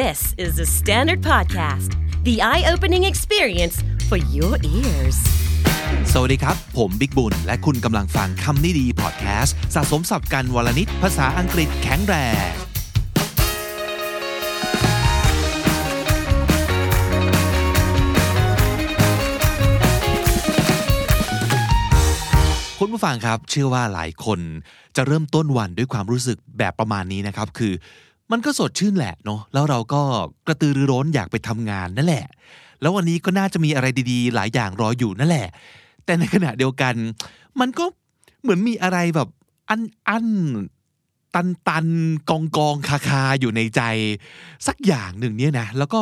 This is the Standard Podcast, the eye opening experience for your ears. สวัสดีครับ ผมบิ๊กบุญ และคุณกำลังฟังคำนี้ดีพอดแคสต์สะสมสับกันวลนิดภาษาอังกฤษแข็งแรงคุณผู้ฟังครับ เชื่อว่าหลายคนจะเริ่มต้นวันด้วยความรู้สึกแบบประมาณนี้นะครับ คือ มันก็สดชื่นแหละเนาะแล้วเราก็กระตือรือร้นอยากไปทำงานนั่นแหละ แล้ววันนี้ก็น่าจะมีอะไรดีๆ หลายอย่างรออยู่นั่นแหละ แต่ในขณะเดียวกัน มันก็เหมือนมีอะไรแบบอันอันตันตันกองกองคาคาอยู่ในใจ สักอย่างหนึ่งเนี่ยนะ แล้วก็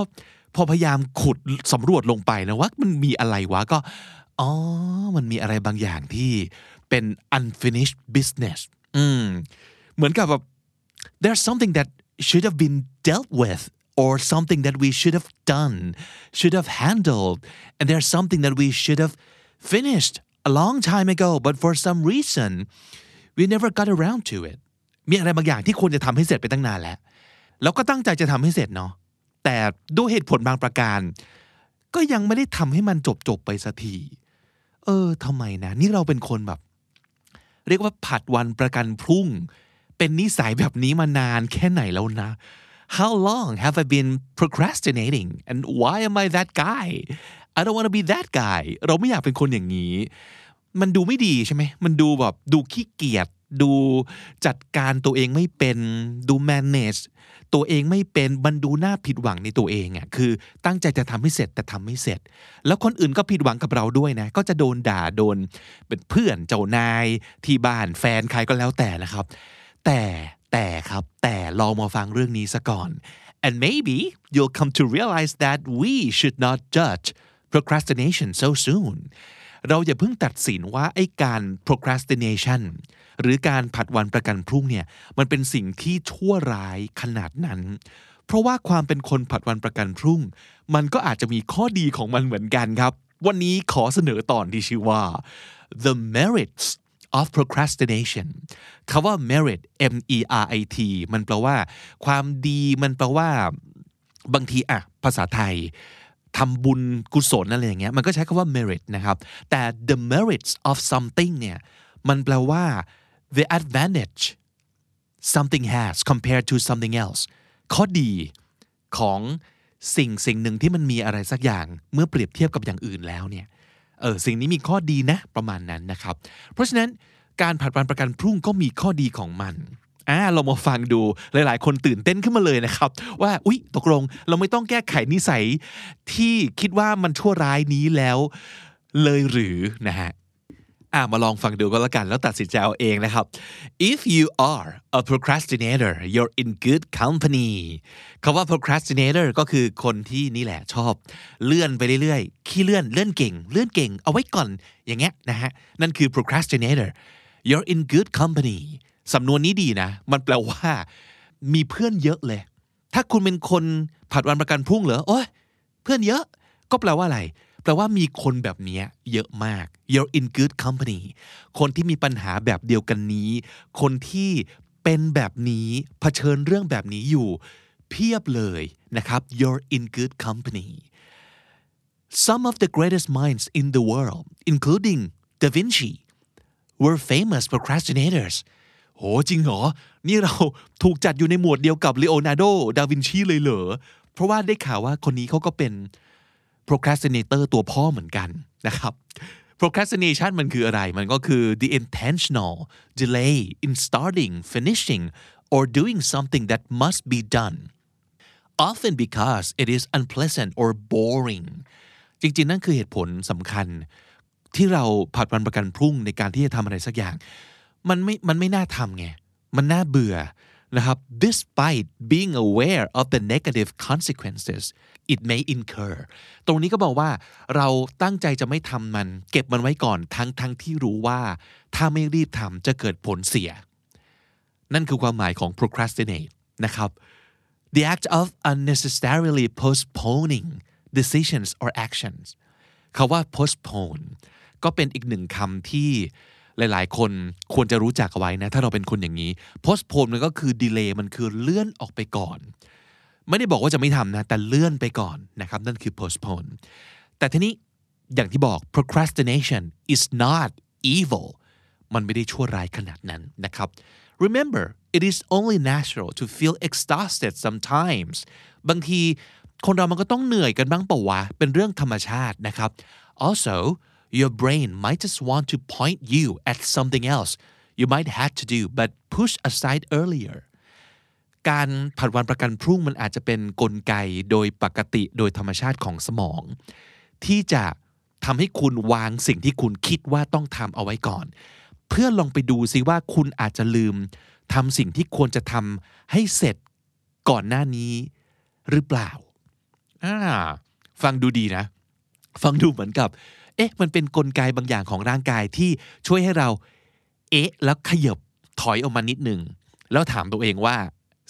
พอพยายามขุดสำรวจลงไปนะว่ามันมีอะไรวะก็อ๋อมันมีอะไรบางอย่างที่เป็น unfinished business อืมเหมือนกับแบบ there's something that should have been dealt with or something that we should have done should have handled and there's something that we should have finished a long time ago but for some reason we never got around to it มีอะไรบางอย่างที่ควรจะทำให้เสร็จไปตั้งนานแล้วแล้วก็ตั้งใจจะทำให้เสร็จเนาะแต่ด้วยเหตุผลบางประการ ก็ยังไม่ได้ทำให้มันจบจบไปสักทีเออทำไมนะ นี่เราเป็นคนแบบ เรียกว่าผัดวันประกันพรุ่ง เป็นนิสัยแบบนี้มานานแค่ไหนแล้วนะ How long have I been procrastinating and why am I that guy I don't want to be that guy เราไม่อยากเป็นคนอย่างนี้ มันดูไม่ดีใช่ไหม มันดูแบบดูขี้เกียจ ดูจัดการตัวเองไม่เป็น ดู manage ตัวเองไม่เป็น มันดูน่าผิดหวังในตัวเองอะ คือตั้งใจจะทำให้เสร็จแต่ทำไม่เสร็จ แล้วคนอื่นก็ผิดหวังกับเราด้วยนะ ก็จะโดนด่า โดนเป็นเพื่อน เจ้านาย ที่บ้าน แฟน ใครก็แล้วแต่นะครับ แต่แต่ครับแต่ลองมาฟังเรื่องนี้ซะก่อน and maybe you'll come to realize that we should not judge procrastination so soon เราอย่าเพิ่งตัดสินว่าไอ้การ procrastination หรือการผัดวันประกันพรุ่งเนี่ยมันเป็นสิ่งที่ชั่วร้ายขนาดนั้น เพราะว่าความเป็นคนผัดวันประกันพรุ่ง มันก็อาจจะมีข้อดีของมันเหมือนกันครับ วันนี้ขอเสนอตอนที่ชื่อว่า the merits of procrastination คาว่า merit M E R I T มันแปลว่า ความดีมันแปลว่า บางทีอะภาษาไทยทำบุญกุศลอะไรอย่างเงี้ยมันก็ใช้คำว่า merit นะครับ แต่ the merits of something เนี่ยมันแปลว่า the advantage something has compared to something else ข้อดีของสิ่งสิ่งหนึ่งที่มันมีอะไรสักอย่าง เมื่อเปรียบเทียบกับอย่างอื่นแล้วเนี่ย เออสิ่งนี้มีข้อดีนะประมาณนั้นนะครับ เพราะฉะนั้นการผัดวันประกันพรุ่งก็มีข้อดีของมันอ่าเรามาฟังดูหลาย ๆ คนตื่นเต้นขึ้นมาเลยนะครับ ว่าอุ๊ยตกลงเราไม่ต้องแก้ไขนิสัยที่คิดว่ามันชั่วร้ายนี้แล้วเลยหรือนะฮะ อ่ามาลองฟังดูก็แล้วกันแล้วตัดสินใจเอาเองนะครับ if you are a procrastinator you're in good company คำว่า procrastinator ก็คือคนที่นี่แหละชอบ เลื่อนไปเรื่อยๆ ขี้เลื่อนเลื่อนเก่ง เลื่อนเก่ง เอาไว้ก่อนอย่างเงี้ยนะฮะ นั่นคือ procrastinator you're in good company สำนวนนี้ดีนะ มันแปลว่า มีเพื่อนเยอะเลย ถ้าคุณเป็นคนผัดวันประกันพรุ่งเหรอโอ้ยเพื่อนเยอะ ก็แปลว่าอะไร แปลว่ามีคนแบบนี้เยอะมาก you're in good company คนที่มีปัญหาแบบเดียวกันนี้ คนที่เป็นแบบนี้เผชิญเรื่องแบบนี้อยู่ เพียบเลยนะครับ you're in good company some of the greatest minds in the world including Da Vinci were famous procrastinators โหจริงเหรอ นี่เราถูกจัดอยู่ในหมวดเดียวกับเลโอนาร์โด ดาวินชีเลยเหรอ เพราะว่าได้ข่าวว่าคนนี้เขาก็เป็น procrastinator ตัวพ่อเหมือนกันนะครับ procrastination มันคืออะไร มันก็คือ the intentional delay in starting finishing or doing something that must be done often because it is unpleasant or boring จริงๆ นั่นคือเหตุผลสำคัญ ที่เราผัดวันประกันพรุ่งในการที่จะทำอะไรสักอย่าง มันไม่ มันไม่น่าทำไง มันน่าเบื่อ นะครับ despite being aware of the negative consequences it may incur ตรงนี้ก็บอกว่าเราตั้งใจจะไม่ทำมัน เก็บมันไว้ก่อนทั้งทั้งที่รู้ว่า ถ้าไม่รีบทำจะเกิดผลเสีย นั่นคือความหมายของ procrastinate นะครับ the act of unnecessarily postponing decisions or actions คาว่า postpone ก็เป็นอีกหนึ่งคำที่ หลาย ๆ คนควรจะรู้จักเอาไว้นะ ถ้าเราเป็นคนอย่างนี้ postpone มันก็คือ delay มันคือเลื่อนออกไปก่อน ไม่ได้บอกว่าจะไม่ทำนะ แต่เลื่อนไปก่อนนะครับนั่นคือ postpone แต่ทีนี้อย่างที่บอก procrastination is not evil มันไม่ได้ชั่วร้ายขนาดนั้นนะครับ remember it is only natural to feel exhausted sometimes บางทีคนเรามันก็ต้องเหนื่อยกันบ้างเปล่าวะ เป็นเรื่องธรรมชาตินะครับ also your brain might just want to point you at something else you might have to do but push aside earlier การผัดวันประกันพรุ่งมันอาจจะเป็นนกลไกโดยปกติโดยธรรมชาติของสมอง ที่จะทำให้คุณวางสิ่งที่คุณคิดว่าต้องทำเอาไว้ก่อน เพื่อลองไปดูซิว่าคุณอาจจะลืมทำสิ่งที่ควรจะทำให้เสร็จก่อนหน้านี้หรือเปล่าอ่าฟังดูดีนะ ฟังดูเหมือนกับเอ๊ะ มันเป็นนกลไกบางอย่างของร่างกายที่ช่วยให้เรา เอ๊ะ แล้วขยบถอยออกมานิดหนึ่ง แล้วถามตัวเองว่า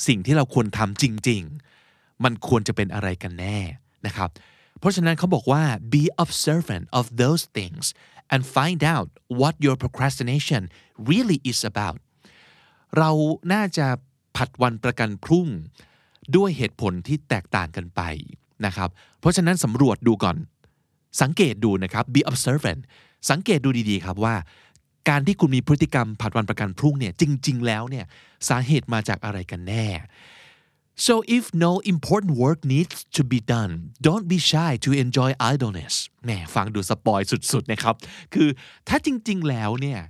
สิ่งที่เราควรทำจริง ๆ มันควรจะเป็นอะไรกันแน่นะครับ เพราะฉะนั้นเขาบอกว่า be observant of those things and find out what your procrastination really is about เราน่าจะผัดวันประกันพรุ่ง ด้วยเหตุผลที่แตกต่างกันไปนะครับ เพราะฉะนั้นสำรวจดูก่อน สังเกตดูนะครับ be observant สังเกตดูดีๆครับว่า การที่คุณมีพฤติกรรมผัดวันประกันพรุ่งเนี่ยจริง ๆ แล้วเนี่ยสาเหตุมาจากอะไรกันแน่ so if no important work needs to be done don't be shy to enjoy idleness แหมฟังดูสปอยสุด ๆ นะครับ คือถ้าจริง ๆ แล้วเนี่ย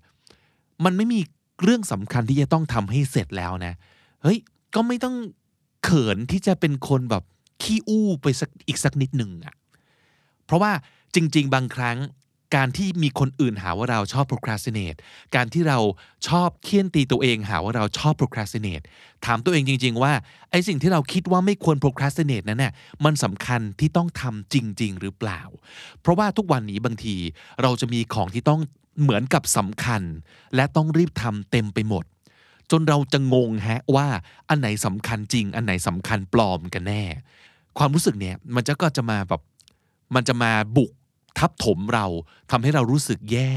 มันไม่มีเรื่องสำคัญที่จะต้องทำให้เสร็จแล้วนะ เฮ้ย ก็ไม่ต้องเขินที่จะเป็นคนแบบขี้อู้ไปสักอีกสักนิดหนึ่งอะ เพราะว่าจริง ๆ บางครั้งการที่มีคนอื่นหาว่าเราชอบ procrastinate การที่เราชอบเคี่ยนตีตัวเองหาว่าเราชอบ procrastinate ถามตัวเองจริง ๆ ว่าไอ้สิ่งที่เราคิดว่าไม่ควร procrastinate นั้นน่ะมันสำคัญที่ต้องทำจริง ๆ หรือเปล่า เพราะว่าทุกวันนี้บางทีเราจะมีของที่ต้องเหมือนกับสำคัญ และต้องรีบทำเต็มไปหมด จนเราจะงงฮะว่าอันไหนสำคัญจริง อันไหนสำคัญปลอมกันแน่ ความรู้สึกเนี่ยมันจะก็จะมาแบบ มันจะมาบุกทับถมเราทำให้เรารู้สึกแย่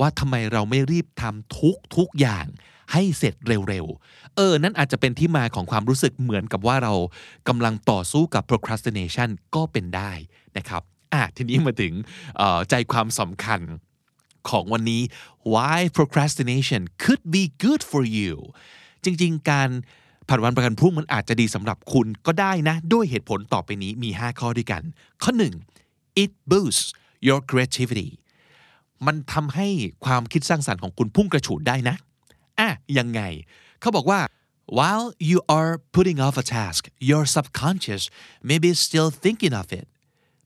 ว่าทำไมเราไม่รีบทำทุกทุกอย่างให้เสร็จเร็วๆ เออ นั่นอาจจะเป็นที่มาของความรู้สึกเหมือนกับว่าเรากำลังต่อสู้กับ procrastination ก็เป็นได้นะครับ อะ ทีนี้มาถึงใจความสำคัญของวันนี้ why procrastination could be good for you จริงๆ การผัดวันประกันพรุ่งมันอาจจะดีสำหรับคุณก็ได้นะ ด้วยเหตุผลต่อไปนี้มี 5 ข้อด้วยกัน ข้อ 1 it boosts your creativity มันทำให้ความคิดสร้างสรรค์ของคุณพุ่งกระฉูดได้นะอะยังไง เขาบอกว่า while you are putting off a task your subconscious may be still thinking of it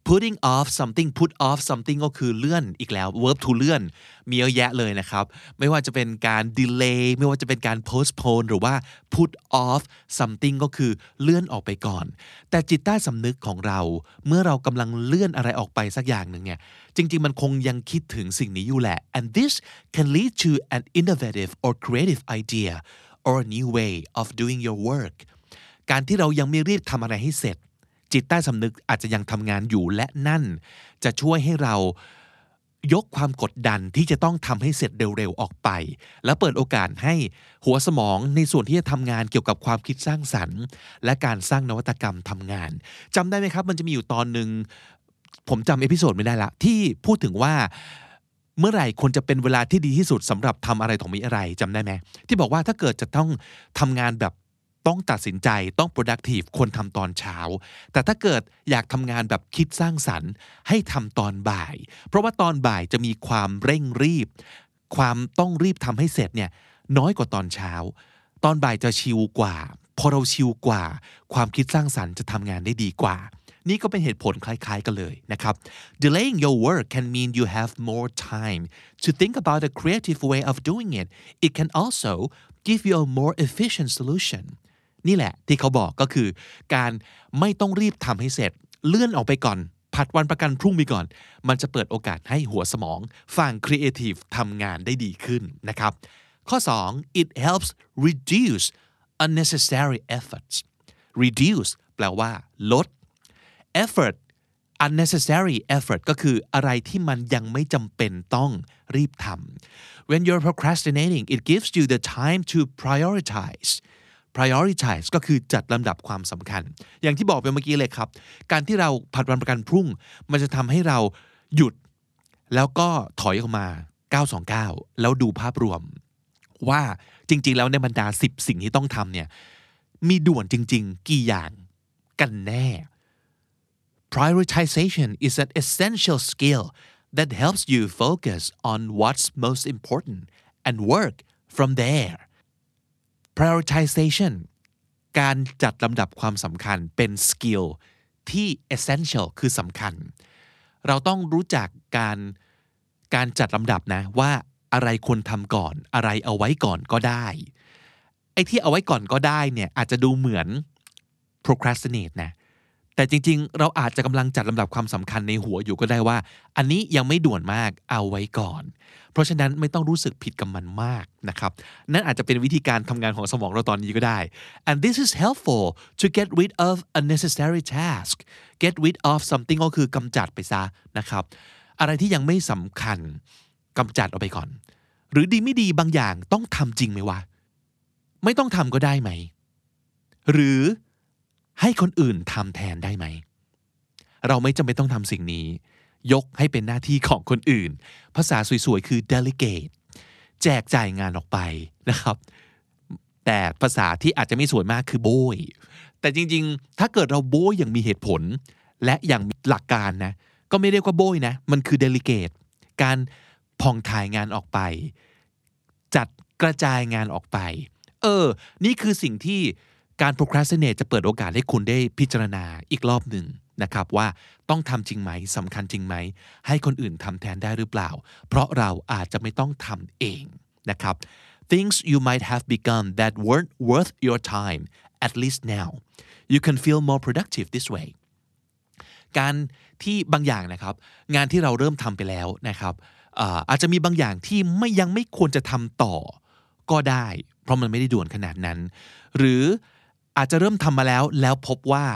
putting off something put off something ก็คือเลื่อนอีกแล้ว verb to เลื่อน มีเยอะแยะเลยนะครับ ไม่ว่าจะเป็นการ delay ไม่ว่าจะเป็นการ postpone หรือว่า put off something ก็คือเลื่อนออกไปก่อน แต่จิตใต้สำนึกของเรา เมื่อเรากำลังเลื่อนอะไรออกไปสักอย่างหนึ่งเนี่ย จริง ๆ มันคงยังคิดถึงสิ่งนี้อยู่แหละ and this can lead to an innovative or creative idea or a new way of doing your work การที่เรายังไม่รีบทำอะไรให้เสร็จ จิตใต้สำนึกอาจจะยังทำงานอยู่และนั่น จะช่วยให้เรายกความกดดันที่จะต้องทำให้เสร็จเร็วๆออกไป แล้วเปิดโอกาสให้หัวสมองในส่วนที่จะทำงานเกี่ยวกับความคิดสร้างสรรค์ และการสร้างนวัตกรรมทำงานจำได้ไหมครับ มันจะมีอยู่ตอนหนึ่งผมจำ episode ไม่ได้ละ ที่พูดถึงว่าเมื่อไหร่ควรจะเป็นเวลาที่ดีที่สุดสำหรับทำอะไรของมีอะไรจำได้ไหมที่บอกว่าถ้าเกิดจะต้องทำงานแบบ ต้องตัดสินใจต้อง productive ควรทำตอนเช้า แต่ถ้าเกิดอยากทำงานแบบคิดสร้างสรรค์ ให้ทำตอนบ่าย เพราะว่าตอนบ่ายจะมีความเร่งรีบ ความต้องรีบทำให้เสร็จเนี่ยน้อยกว่าตอนเช้า ตอนบ่ายจะชิลกว่า พอเราชิลกว่า ความคิดสร้างสรรค์จะทำงานได้ดีกว่า นี่ก็เป็นเหตุผลคล้ายๆกันเลยนะครับ delaying your work can mean you have more time to think about a creative way of doing it it can also give you a more efficient solution นี่แหละที่เขาบอกก็คือ การไม่ต้องรีบทำให้เสร็จ เลื่อนออกไปก่อน ผัดวันประกันพรุ่งไปก่อน มันจะเปิดโอกาสให้หัวสมองฝั่งครีเอทีฟทำงานได้ดีขึ้นนะครับ ข้อ 2 it helps reduce unnecessary efforts reduce แปลว่า ลด effort unnecessary effort ก็คืออะไรที่มันยังไม่จำเป็นต้องรีบทำ when you're procrastinating it gives you the time to prioritize prioritize ก็คือจัดลำดับความสำคัญ อย่างที่บอกไปเมื่อกี้เลยครับ การที่เราผัดวันประกันพรุ่ง มันจะทำให้เราหยุด แล้วก็ถอยออกมา 929 แล้วดูภาพรวม ว่าจริง ๆ แล้วในบรรดา 10 สิ่งที่ต้องทำเนี่ยมีด่วนจริง ๆ กี่อย่างกันแน่ Prioritization is an essential skill that helps you focus on what's most important and work from there prioritization การจัดลำดับความสำคัญเป็นสกิลที่ essential คือสำคัญ เราต้องรู้จักการการจัดลำดับนะว่าอะไรควรทำก่อน อะไรเอาไว้ก่อนก็ได้ ไอ้ที่เอาไว้ก่อนก็ได้เนี่ยอาจจะดูเหมือน procrastinate นะ แต่จริงๆ เราอาจจะกำลังจัดลำดับความสำคัญในหัวอยู่ก็ได้ว่า อันนี้ยังไม่ด่วนมากเอาไว้ก่อน เพราะฉะนั้นไม่ต้องรู้สึกผิดกับมันมากนะครับ นั่นอาจจะเป็นวิธีการทำงานของสมองเราตอนนี้ก็ได้ and this is helpful to get rid of unnecessary task get rid of something ก็คือกำจัดไปซะนะครับ อะไรที่ยังไม่สำคัญกำจัดออกไปก่อน หรือดีไม่ดีบางอย่างต้องทำจริงไหมวะไม่ต้องทำก็ได้ไหม หรือ ให้คนอื่นทำแทนได้ไหม เราไม่จำเป็นต้องทำสิ่งนี้ ยกให้เป็นหน้าที่ของคนอื่น ภาษาสวยๆ คือ delegate แจกจ่ายงานออกไปนะครับ แต่ภาษาที่อาจจะไม่สวยมากคือโบย แต่จริงๆ ถ้าเกิดเราโบยอย่างมีเหตุผล และอย่างหลักการนะ ก็ไม่เรียกว่าโบยนะ มันคือ delegate การผ่องถ่ายงานออกไป จัดกระจายงานออกไป เออ นี่คือสิ่งที่ การ procrastinate จะเปิดโอกาสให้คุณได้พิจารณาอีกรอบหนึ่งนะครับว่าต้องทำจริงไหมสำคัญจริงไหม ให้คนอื่นทำแทนได้หรือเปล่า เพราะเราอาจจะไม่ต้องทำเองนะครับ things you might have begun that weren't worth your time at least now you can feel more productive this way การที่บางอย่างนะครับ งานที่เราเริ่มทำไปแล้วนะครับอาจจะมีบางอย่างที่ไม่ยังไม่ควรจะทำต่อก็ได้ เพราะมันไม่ได้ด่วนขนาดนั้น หรือ อาจจะเริ่มทำมาแล้วแล้วพบว่า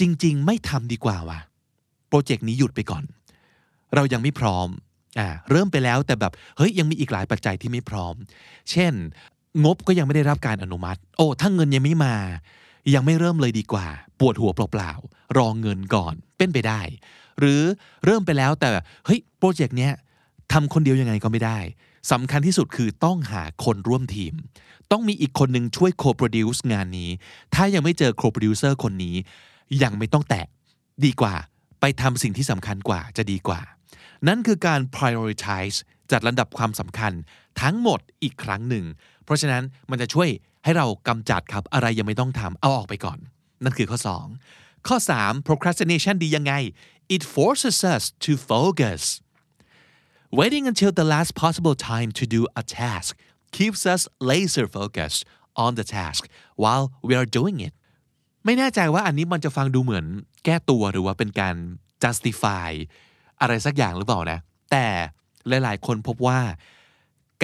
จริง ๆ ไม่ทำดีกว่าว่ะโปรเจกต์นี้หยุดไปก่อน เรายังไม่พร้อมอ่าเริ่มไปแล้วแต่แบบเฮ้ยยังมีอีกหลายปัจจัยที่ไม่พร้อม เช่น งบก็ยังไม่ได้รับการอนุมัติ โอ้ถ้าเงินยังไม่มา ยังไม่เริ่มเลยดีกว่า ปวดหัวเปล่าๆรอเงินก่อนเป็นไปได้ หรือเริ่มไปแล้วแต่เฮ้ยโปรเจกต์เนี้ยทำคนเดียวยังไงก็ไม่ได้สำคัญที่สุดคือต้องหาคนร่วมทีม ต้องมีอีกคนหนึ่งช่วย co-produce งานนี้ ถ้ายังไม่เจอ co-producer คนนี้ ยังไม่ต้องแตะดีกว่า ไปทำสิ่งที่สำคัญกว่าจะดีกว่า นั่นคือการ prioritize จัดลำดับความสำคัญทั้งหมดอีกครั้งหนึ่ง เพราะฉะนั้นมันจะช่วยให้เรากำจัดครับอะไรยังไม่ต้องทำเอาออกไปก่อน นั่นคือข้อ 2 ข้อ 3 procrastination ดียังไง it forces us to focus waiting until the last possible time to do a task keeps us laser focused on the task while we are doing it ไม่แน่ใจว่าอันนี้มันจะฟังดูเหมือนแก้ตัวหรือว่าเป็นการ justify อะไรสักอย่างหรือเปล่านะ แต่หลาย ๆ คนพบว่า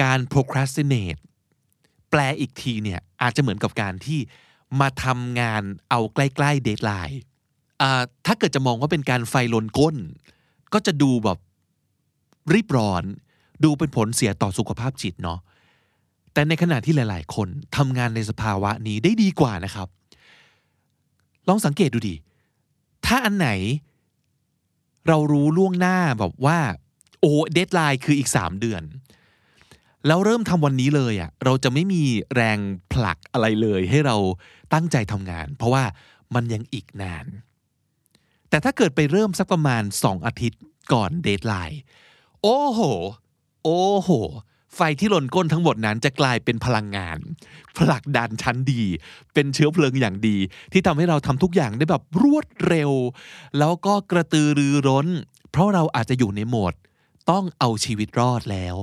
การ procrastinate แปลอีกทีเนี่ย อาจจะเหมือนกับการที่มาทำงานเอาใกล้ ๆ deadline ถ้าเกิดจะมองว่าเป็นการไฟลนก้น ก็จะดูแบบรีบร้อน ดูเป็นผลเสียต่อสุขภาพจิตเนาะ แต่ในขณะที่หลาย ๆ คนทำงานในสภาวะนี้ได้ดีกว่านะครับ ลองสังเกตดูดิ ถ้าอันไหน เรารู้ล่วงหน้าแบบว่า โอ้ deadline คืออีก 3 เดือน แล้วเริ่มทำวันนี้เลยอะ่ะเราจะไม่มีแรงผลักอะไรเลยให้เราตั้งใจทำงาน เพราะว่ามันยังอีกนาน แต่ถ้าเกิดไปเริ่มสักประมาณ 2 อาทิตย์ก่อนเดทไลน์โอ้โห โอ้โห ไฟที่หล่นก้นทั้งหมดนั้นจะกลายเป็นพลังงานผลักดันชั้นดี เป็นเชื้อเพลิงอย่างดี ที่ทำให้เราทำทุกอย่างได้แบบรวดเร็ว แล้วก็กระตือรือร้น เพราะเราอาจจะอยู่ในโหมด ต้องเอาชีวิตรอดแล้ว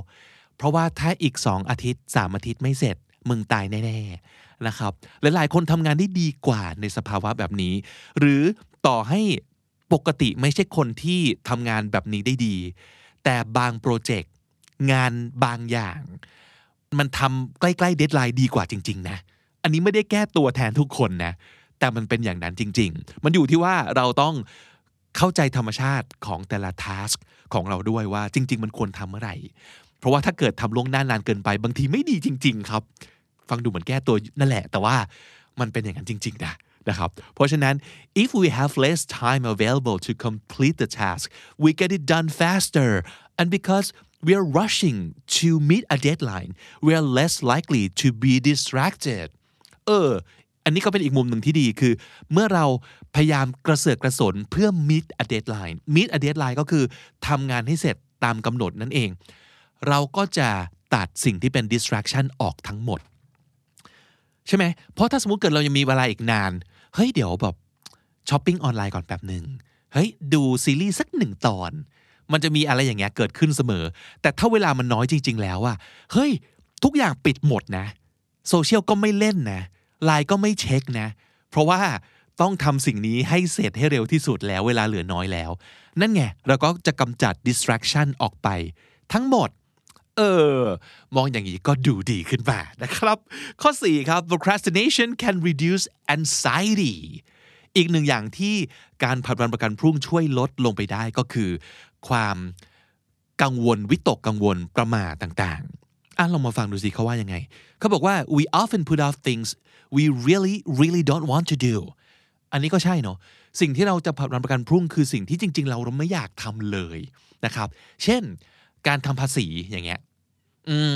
เพราะว่าถ้าอีกสองอาทิตย์สามอาทิตย์ไม่เสร็จ มึงตายแน่ๆนะครับหลายๆคนทำงานได้ดีกว่าในสภาวะแบบนี้ หรือต่อให้ปกติไม่ใช่คนที่ทำงานแบบนี้ได้ดี แต่บางโปรเจกต์ งานบางอย่าง มันทำใกล้ๆ deadline ดีกว่าจริง ๆ นะ อันนี้ไม่ได้แก้ตัวแทนทุกคนนะ แต่มันเป็นอย่างนั้นจริง ๆ มันอยู่ที่ว่าเราต้องเข้าใจธรรมชาติของแต่ละทัสของเราด้วยว่าจริง ๆ มันควรทำเมื่อไหร่ เพราะว่าถ้าเกิดทำล่วงหน้านานเกินไปบางทีไม่ดีจริง ๆ ครับ ฟังดูเหมือนแก้ตัวนั่นแหละ แต่ว่ามันเป็นอย่างนั้นจริง ๆ นะนะครับเพราะฉะนั้น if we have less time available to complete the task we get it done faster and because we are rushing to meet a deadline we are less likely to be distracted เออ อันนี้ก็เป็นอีกมุมหนึ่งที่ดีคือ เมื่อเราพยายามกระเสือกกระสนเพื่อ meet a deadline meet a deadline ก็คือทำงานให้เสร็จตามกำหนดนั่นเอง เราก็จะตัดสิ่งที่เป็น distraction ออกทั้งหมด ใช่ไหม เพราะถ้าสมมติเกิดเรายังมีเวลาอีกนาน เฮ้ยเดี๋ยวแบบช้อปปิ้งออนไลน์ก่อนแป๊บหนึ่งเฮ้ยดูซีรีส์สักหนึ่งตอน มันจะมีอะไรอย่างเงี้ยเกิดขึ้นเสมอ แต่ถ้าเวลามันน้อยจริง ๆ แล้วอะเฮ้ย ทุกอย่างปิดหมดนะโซเชียลก็ไม่เล่นนะไลน์ก็ไม่เช็คนะ เพราะว่าต้องทำสิ่งนี้ให้เสร็จให้เร็วที่สุดแล้วเวลาเหลือน้อยแล้ว นั่นไง เราก็จะกำจัด distraction ออกไป ทั้งหมด เออ มองอย่างนี้ก็ดูดีขึ้นมานะครับ ข้อ 4 ครับ procrastination can reduce anxiety อีกหนึ่งอย่างที่การผัดวันประกันพรุ่งช่วยลดลงไปได้ก็คือ ความกังวลวิตกกังวลประมาทต่างๆอะลองมาฟังดูสิเขาว่ายังไงเขาบอกว่า we often put off things we really really don't want to do อันนี้ก็ใช่เนาะสิ่งที่เราจะผัดวันประกันพรุ่งคือสิ่งที่จริง ๆ เราไม่อยากทำเลยนะครับ เช่น การทำภาษีอย่างเงี้ยอืม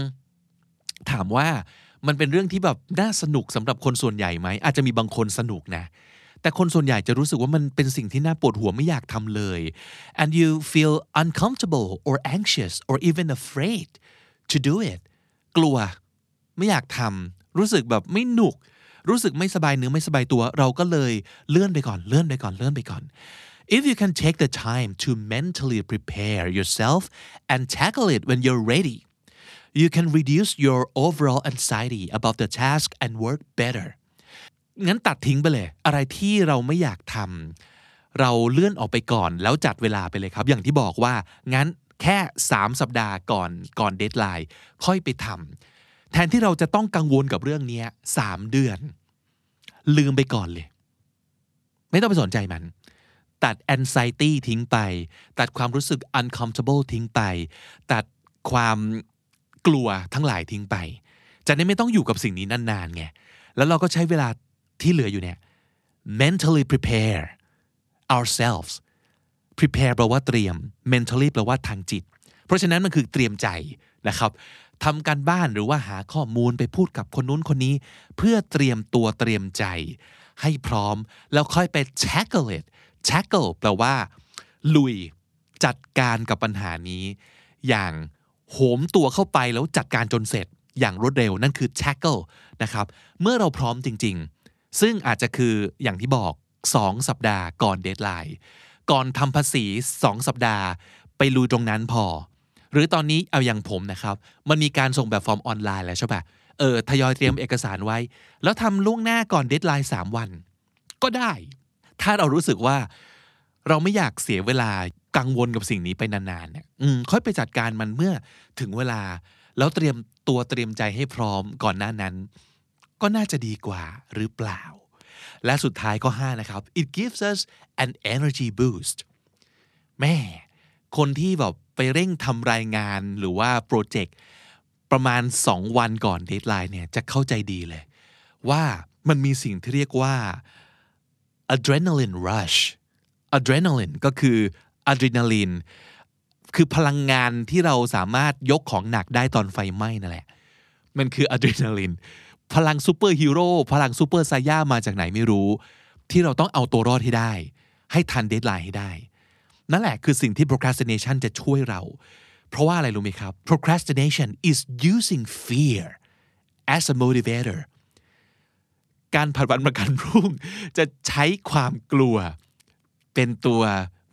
ถามว่ามันเป็นเรื่องที่แบบน่าสนุกสำหรับคนส่วนใหญ่ไหมอาจจะมีบางคนสนุกนะ แต่คนส่วนใหญ่จะรู้สึกว่ามันเป็นสิ่งที่น่าปวดหัวไม่อยากทำเลย and you feel uncomfortable or anxious or even afraid to do it กลัว ไม่อยากทำรู้สึกแบบไม่หนุก รู้สึกไม่สบายเนื้อไม่สบายตัว เราก็เลยเลื่อนไปก่อนเลื่อนไปก่อนเลื่อนไปก่อน if you can take the time to mentally prepare yourself and tackle it when you're ready you can reduce your overall anxiety about the task and work better งั้นตัดทิ้งไปเลย อะไรที่เราไม่อยากทำเราเลื่อนออกไปก่อน แล้วจัดเวลาไปเลยครับ อย่างที่บอกว่า งั้นแค่ 3 สัปดาห์ก่อนก่อนเดทไลน์ค่อยไปทำแทนที่เราจะต้องกังวลกับเรื่องนี้3เดือน ลืมไปก่อนเลย ไม่ต้องไปสนใจมันตัด anxiety ทิ้งไป ตัดความรู้สึก uncomfortable ทิ้งไป ตัดความกลัวทั้งหลายทิ้งไป จะได้ไม่ต้องอยู่กับสิ่งนี้นานๆไง แล้วเราก็ใช้เวลา ที่เหลืออยู่เนี่ย mentally prepare ourselves prepare แปลว่าเตรียม mentally แปลว่าทางจิต เพราะฉะนั้นมันคือเตรียมใจนะครับทำการบ้านหรือว่าหาข้อมูลไปพูดกับคนนู้นคนนี้ เพื่อเตรียมตัวเตรียมใจ ให้พร้อมแล้วค่อยไป tackle it tackle แปลว่า ลุยจัดการกับปัญหานี้ อย่างโหมตัวเข้าไปแล้วจัดการจนเสร็จ อย่างรวดเร็วนั่นคือ tackle นะครับ เมื่อเราพร้อมจริง ๆ ซึ่งอาจจะคืออย่างที่บอก 2 สัปดาห์ก่อน deadline ก่อนทำภาษี 2 สัปดาห์ ไปลุยตรงนั้นพอ หรือตอนนี้เอาอย่างผมนะครับ มันมีการส่งแบบฟอร์มออนไลน์แล้วใช่ปะเออทยอยเตรียมเอกสารไว้ แล้วทำล่วงหน้าก่อนเดทไลน์3 วัน ก็ได้ ถ้าเรารู้สึกว่า เราไม่อยากเสียเวลากังวลกับสิ่งนี้ไปนานๆเนี่ยค่อยไปจัดการมันเมื่อถึงเวลา แล้วเตรียมตัวเตรียมใจให้พร้อมก่อนหน้านั้น ก็น่าจะดีกว่าหรือเปล่า และสุดท้ายข้อ5นะครับ it gives us an energy boost แม่คนที่แบบไปเร่งทำรายงานหรือว่าโปรเจกต์ประมาณ 2 วันก่อน deadline เนี่ยจะเข้าใจดีเลย ว่ามันมีสิ่งที่เรียกว่า adrenaline rush adrenaline ก็คืออะดรีนาลีนคือพลังงานที่เราสามารถยกของหนักได้ตอนไฟไหม้นั่นแหละ มันคืออะดรีนาลีน พลังซูเปอร์ฮีโร่พลังซูเปอร์ไซย่ามาจากไหนไม่รู้ ที่เราต้องเอาตัวรอดให้ได้ ให้ทัน deadline ให้ได้ นั่นแหละคือสิ่งที่ procrastination จะช่วยเรา เพราะว่าอะไรรู้ไหมครับ procrastination is using fear as a motivator การผัดวันประกันพรุ่ง จะใช้ความกลัว เป็นตัว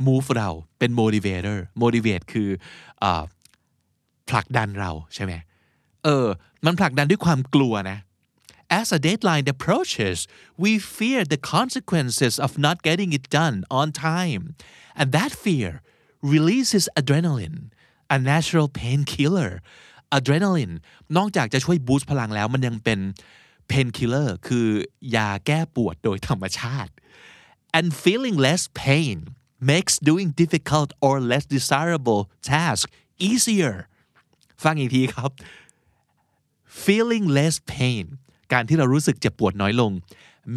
move เราเป็น motivator motivate คืออผลักดันเราใช่ไหมเออ มันผลักดันด้วยความกลัวนะ As a deadline approaches, we fear the consequences of not getting it done on time. And that fear releases adrenaline, a natural painkiller. Adrenaline นอกจากจะช่วยบูสต์พลังแล้วมันยังเป็น painkiller คือยาแก้ปวดโดยธรรมชาติ and feeling less pain makes doing difficult or less desirable tasks easier ฟังอีกทีครับ feeling less pain การที่เรารู้สึกเจ็บปวดน้อยลง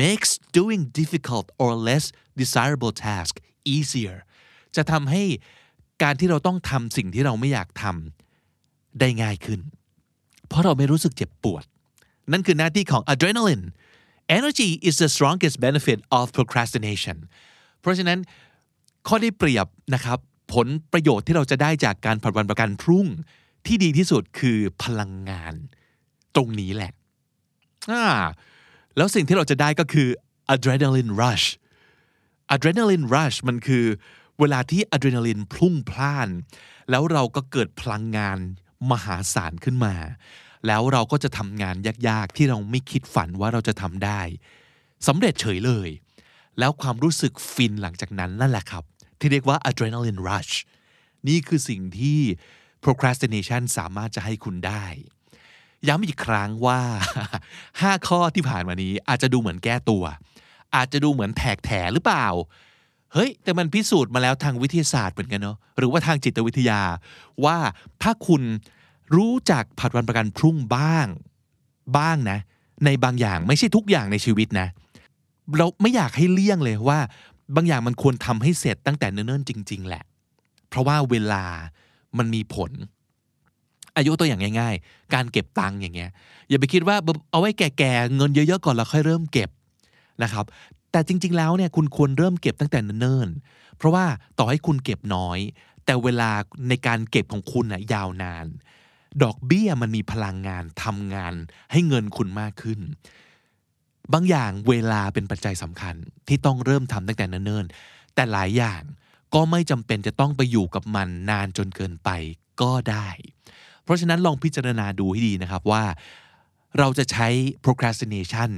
makes doing difficult or less desirable task easier จะทำให้การที่เราต้องทำสิ่งที่เราไม่อยากทำได้ง่ายขึ้น เพราะเราไม่รู้สึกเจ็บปวด นั่นคือหน้าที่ของ adrenaline energy is the strongest benefit of procrastination เพราะฉะนั้นข้อได้เปรียบนะครับ ผลประโยชน์ที่เราจะได้จากการผัดวันประกันพรุ่งที่ดีที่สุดคือพลังงาน ตรงนี้แหละ อ่าแล้วสิ่งที่เราจะได้ก็คือ adrenaline rush adrenaline rush มันคือเวลาที่อะดรีนาลินพุ่งพล่าน แล้วเราก็เกิดพลังงานมหาศาลขึ้นมา แล้วเราก็จะทำงานยากๆ ที่เราไม่คิดฝันว่าเราจะทำได้สำเร็จเฉยเลย แล้วความรู้สึกฟินหลังจากนั้นนั่นแหละครับ ที่เรียกว่า adrenaline rush นี่คือสิ่งที่ procrastination สามารถจะให้คุณได้ ย้ำอีกครั้งว่า 5 ข้อที่ผ่านมานี้อาจจะดูเหมือนแก้ตัว อาจจะดูเหมือนแถกแถหรือเปล่า เฮ้ย แต่มันพิสูจน์มาแล้วทางวิทยาศาสตร์เหมือนกันเนาะหรือว่าทางจิตวิทยา ว่าถ้าคุณรู้จักผัดวันประกันพรุ่งบ้าง บ้างนะ ในบางอย่างไม่ใช่ทุกอย่างในชีวิตนะ เราไม่อยากให้เลี่ยงเลยว่า บางอย่างมันควรทำให้เสร็จตั้งแต่เนิ่นๆจริง ๆ แหละ เพราะว่าเวลามันมีผล อายุตัวอย่างง่าย ๆ การเก็บตังค์อย่างเงี้ยอย่าไปคิดว่าเอาไว้แก่ๆเงินเยอะๆก่อนแล้วค่อยเริ่มเก็บนะครับ แต่จริง ๆ แล้วเนี่ยคุณควรเริ่มเก็บตั้งแต่เนิ่นๆเพราะว่าต่อให้คุณเก็บน้อย แต่เวลาในการเก็บของคุณนะยาวนาน ดอกเบี้ยมันมีพลังงานทำงานให้เงินคุณมากขึ้นบางอย่างเวลาเป็นปัจจัยสำคัญที่ต้องเริ่มทำตั้งแต่เนิ่นๆ แต่หลายอย่างก็ไม่จำเป็นจะต้องไปอยู่กับมันนานจนเกินไปก็ได้ เพราะฉะนั้นลองพิจารณาดูให้ดีนะครับว่า เราจะใช้ procrastination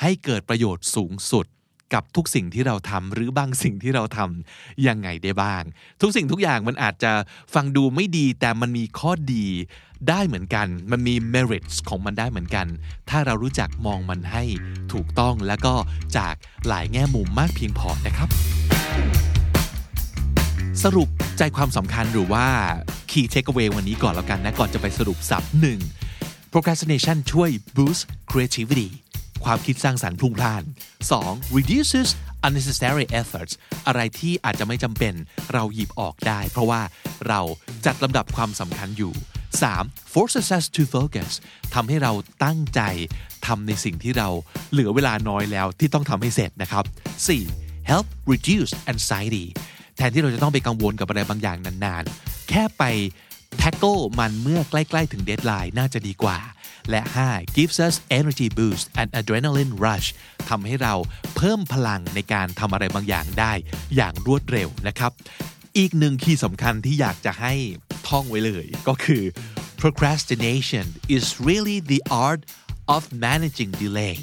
ให้เกิดประโยชน์สูงสุดกับทุกสิ่งที่เราทำหรือบางสิ่งที่เราทำยังไงได้บ้าง ทุกสิ่งทุกอย่างมันอาจจะฟังดูไม่ดีแต่มันมีข้อดีได้เหมือนกัน มันมี merits ของมันได้เหมือนกัน ถ้าเรารู้จักมองมันให้ถูกต้องแล้วก็จากหลายแง่มุมมากเพียงพอนะครับ สรุปใจความสำคัญหรือว่า key takeaway วันนี้ก่อนแล้วกันนะก่อนจะไปสรุปสับหนึ่ง procrastination ช่วย boost creativity ความคิดสร้างสรรค์พลุ่งพล่าน 2. reduces unnecessary efforts อะไรที่อาจจะไม่จำเป็นเราหยิบออกได้ เพราะว่าเราจัดลำดับความสำคัญอยู่ 3. forces us to focus ทำให้เราตั้งใจทำในสิ่งที่เราเหลือเวลาน้อยแล้วที่ต้องทำให้เสร็จนะครับ 4. help reduce anxiety แทนที่เราจะต้องไปกังวลกับอะไรบางอย่างนานๆ แค่ไป tackle มันเมื่อใกล้ๆถึงเดทไลน์น่าจะดีกว่า และ 5 gives us energy boost and adrenaline rush ทำให้เราเพิ่มพลังในการทำอะไรบางอย่างได้อย่างรวดเร็วนะครับ อีกหนึ่งคีย์สำคัญที่อยากจะให้ท่องไว้เลยก็คือ procrastination is really the art of managing delay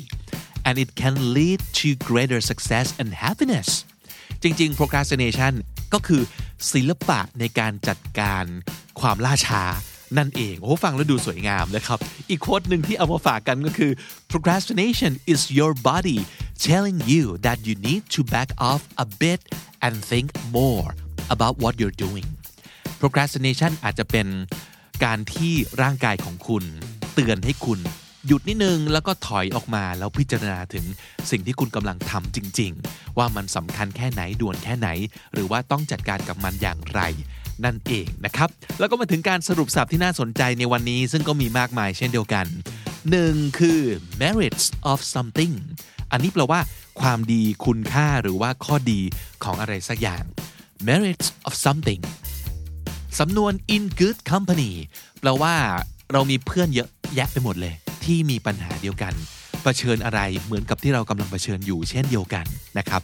and it can lead to greater success and happiness จริง ๆ procrastination ก็คือศิลปะในการจัดการความล่าช้านั่นเอง โอ้ฟังแล้วดูสวยงามเลยครับ อีกโค้ดหนึ่งที่เอามาฝากกันก็คือ procrastination is your body telling you that you need to back off a bit and think more about what you're doing procrastination อาจจะเป็นการที่ร่างกายของคุณ เตือนให้คุณ หยุดนิดนึงแล้วก็ถอยออกมาแล้วพิจารณาถึงสิ่งที่คุณกำลังทำจริง ๆ ว่ามันสำคัญแค่ไหนด่วนแค่ไหน หรือว่าต้องจัดการกับมันอย่างไร นั่นเองนะครับ แล้วก็มาถึงการสรุปสับที่น่าสนใจในวันนี้ ซึ่งก็มีมากมายเช่นเดียวกัน 1. คือ merits of something อันนี้แปลว่า ความดีคุณค่าหรือว่าข้อดีของอะไรสักอย่าง merits of something สำนวน in good company แปลว่าเรามีเพื่อนเยอะแยะไปหมดเลย ที่มีปัญหาเดียวกันเผชิญอะไรเหมือนกับที่เรากำลังเผชิญอยู่เช่นเดียวกันนะครับ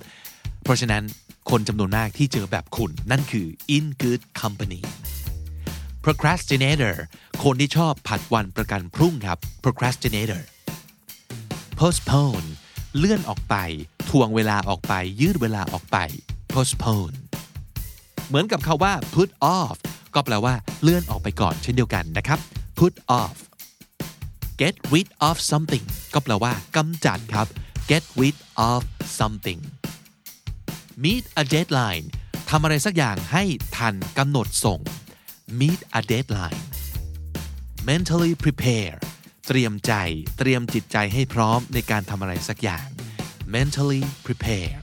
เพราะฉะนั้นคนจำนวนมากที่เจอแบบคุณ นั่นคือ in good company procrastinator คนที่ชอบผัดวันประกันพรุ่งครับ procrastinator postpone เลื่อนออกไปทวงเวลาออกไป ยืดเวลาออกไป postpone เหมือนกับคาว่า put off ก็แปลว่าเลื่อนออกไปก่อนเช่นเดียวกันนะครับ put off get rid of something ก็แปลว่ากำจัดครับ get rid of something meet a deadline ทำอะไรสักอย่างให้ทันกำหนดส่ง meet a deadline mentally prepare เตรียมใจ เตรียมจิตใจให้พร้อมในการทำอะไรสักอย่าง mentally prepare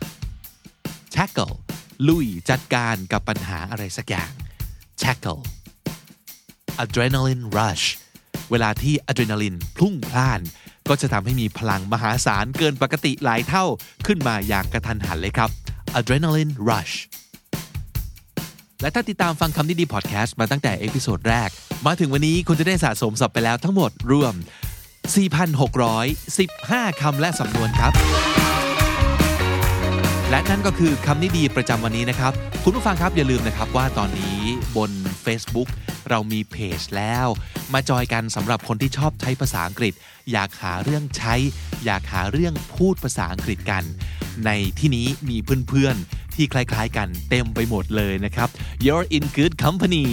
tackle ลุยจัดการกับปัญหาอะไรสักอย่าง tackle adrenaline rush เวลาที่อะดรีนาลินพลุ่งพล่าน ก็จะทำให้มีพลังมหาศาลเกินปกติหลายเท่าขึ้นมาอย่างกระทันหันเลยครับ adrenaline rush และถ้าติดตามฟังคำนี้ดีพอดแคสต์มาตั้งแต่ episode แรก มาถึงวันนี้คุณจะได้สะสมศัพท์ไปแล้วทั้งหมดรวม 4,615 คำและสำนวนครับ และนั่นก็คือคำนี้ดีประจำวันนี้นะครับ คุณผู้ฟังครับอย่าลืมนะครับว่าตอนนี้บน Facebook เรามีเพจแล้ว มาจอยกันสำหรับคนที่ชอบใช้ภาษาอังกฤษ อยากหาเรื่องใช้ อยากหาเรื่องพูดภาษาอังกฤษกัน ในที่นี้มีเพื่อนๆ ที่คล้ายๆ กันเต็มไปหมดเลยนะครับ You're in good company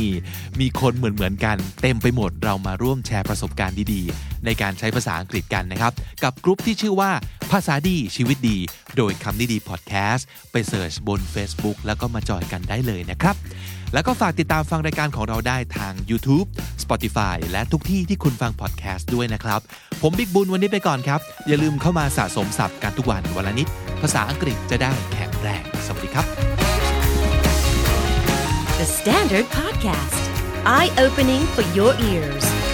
มีคนเหมือนๆกันเต็มไปหมดเรามาร่วมแชร์ประสบการณ์ดีๆ ในการใช้ภาษาอังกฤษกันนะครับ กับกลุ่มที่ชื่อว่าภาษาดีชีวิตดี โดยคำนี้ดีพอดแคสต์ไปเสิร์ชบน Facebook แล้วก็มาจอยกันได้เลยนะครับ แล้วก็ฝากติดตามฟังรายการของเราได้ทาง YouTube Spotify และทุกที่ที่คุณฟังพอดแคสต์ด้วยนะครับ ผมบิ๊กบุญวันนี้ไปก่อนครับ อย่าลืมเข้ามาสะสมศัพท์กันทุกวันวันละนิด ภาษาอังกฤษจะได้แข็งแรงสวัสดีครับ The Standard Podcast, eye opening for your ears.